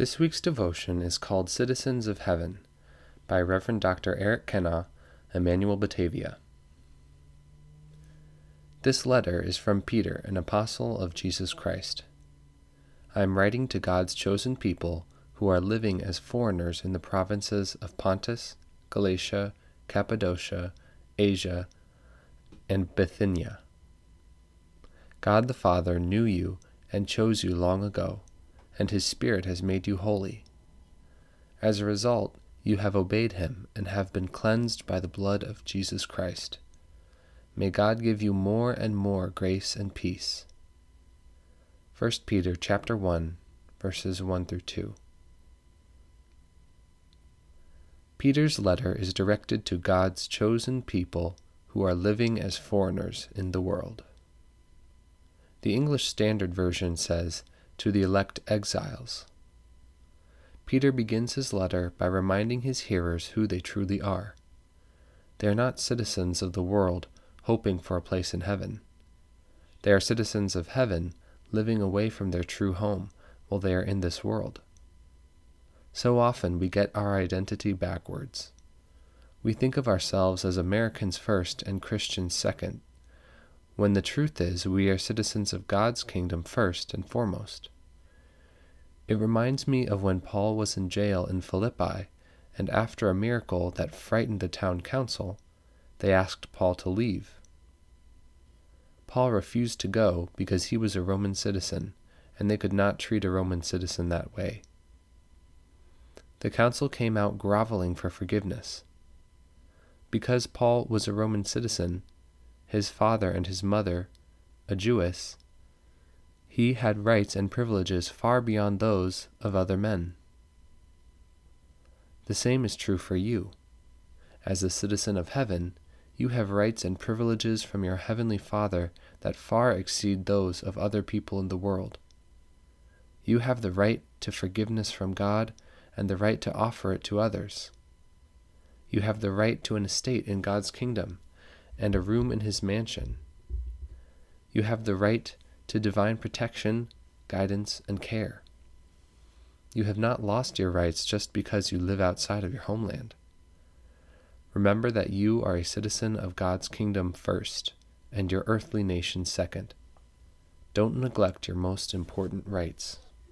This week's devotion is called Citizens of Heaven by Reverend Dr. Eric Kenna, Emmanuel, Batavia. This letter is from Peter, an apostle of Jesus Christ. I am writing to God's chosen people who are living as foreigners in the provinces of Pontus, Galatia, Cappadocia, Asia, and Bithynia. God the Father knew you and chose you long ago and his Spirit has made you holy. As a result, you have obeyed him and have been cleansed by the blood of Jesus Christ. May God give you more and more grace and peace. 1 Peter chapter 1 verses 1 through 2. Peter's letter is directed to God's chosen people who are living as foreigners in the world. The English Standard Version says, to the elect exiles. Peter begins his letter by reminding his hearers who they truly are. They are not citizens of the world hoping for a place in heaven. They are citizens of heaven living away from their true home while they are in this world. So often we get our identity backwards. We think of ourselves as Americans first and Christians second, when the truth is we are citizens of God's kingdom first and foremost. It reminds me of when Paul was in jail in Philippi, and after a miracle that frightened the town council, they asked Paul to leave. Paul refused to go because he was a Roman citizen, and they could not treat a Roman citizen that way. The council came out groveling for forgiveness. Because Paul was a Roman citizen, his father and his mother, a Jewess, he had rights and privileges far beyond those of other men. The same is true for you. As a citizen of heaven, you have rights and privileges from your heavenly Father that far exceed those of other people in the world. You have the right to forgiveness from God and the right to offer it to others. You have the right to an estate in God's kingdom and a room in his mansion. You have the right to divine protection, guidance, and care. You have not lost your rights just because you live outside of your homeland. Remember that you are a citizen of God's kingdom first, and your earthly nation second. Don't neglect your most important rights.